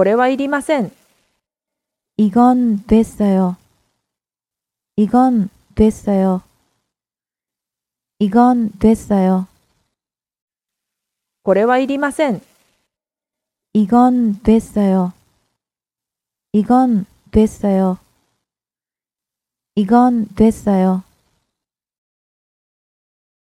これはいりません。이건됐어 요. 이건됐어 요. 이건됐어 요. これはいりません。이건됐어 요. 이건됐어 요. 이건됐어 요.